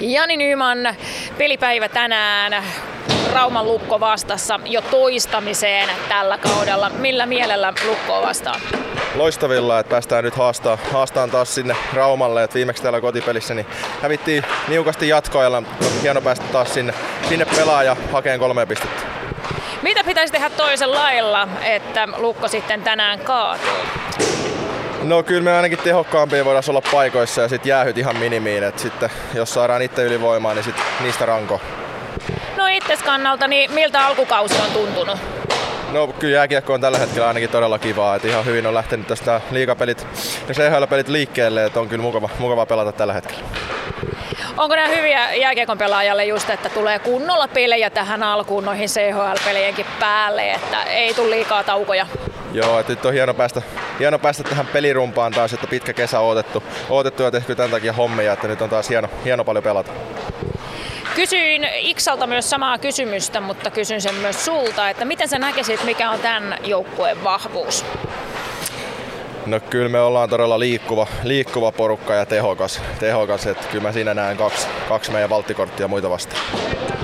Jani Nyman, pelipäivä tänään. Rauman Lukko vastassa jo toistamiseen tällä kaudella. Millä mielellä Lukkoa vastaan? Loistavilla, että päästään nyt haastaa, haastaan taas sinne Raumalle. Et viimeksi täällä kotipelissä niin hävittiin niukasti jatkoajalla. Hieno päästä taas sinne, sinne pelaa ja hakeen kolme pistettä. Mitä pitäisi tehdä toisen lailla, että Lukko sitten tänään kaatuu? No kyllä me ainakin tehokkaampia voidaan olla paikoissa ja sitten jäähyt ihan minimiin. Et sitten jos saadaan itse ylivoimaa, niin sit niistä ranko. No itses kannalta, niin miltä alkukausi on tuntunut? No kyllä jääkiekko on tällä hetkellä ainakin todella kivaa. Et ihan hyvin on lähtenyt tästä liigapelit ja CHL-pelit liikkeelle, että on kyllä mukava, mukava pelata tällä hetkellä. Onko nämä hyviä jääkiekon pelaajalle just, että tulee kunnolla pelejä tähän alkuun noihin CHL-pelienkin päälle, että ei tule liikaa taukoja? Joo, että nyt on hieno päästä, hieno päästä tähän pelirumpaan taas, että pitkä kesä odotettu, odotettu ja tehty tämän takia hommia, että nyt on taas hieno, hieno paljon pelata. Kysyin Iksalta myös samaa kysymystä, mutta kysyn sen myös sulta, että miten sä näkisit, mikä on tämän joukkueen vahvuus? No kyllä me ollaan todella liikkuva, liikkuva porukka ja tehokas, tehokas että kyllä mä siinä näen kaksi, kaksi meidän valttikorttia muita vastaan.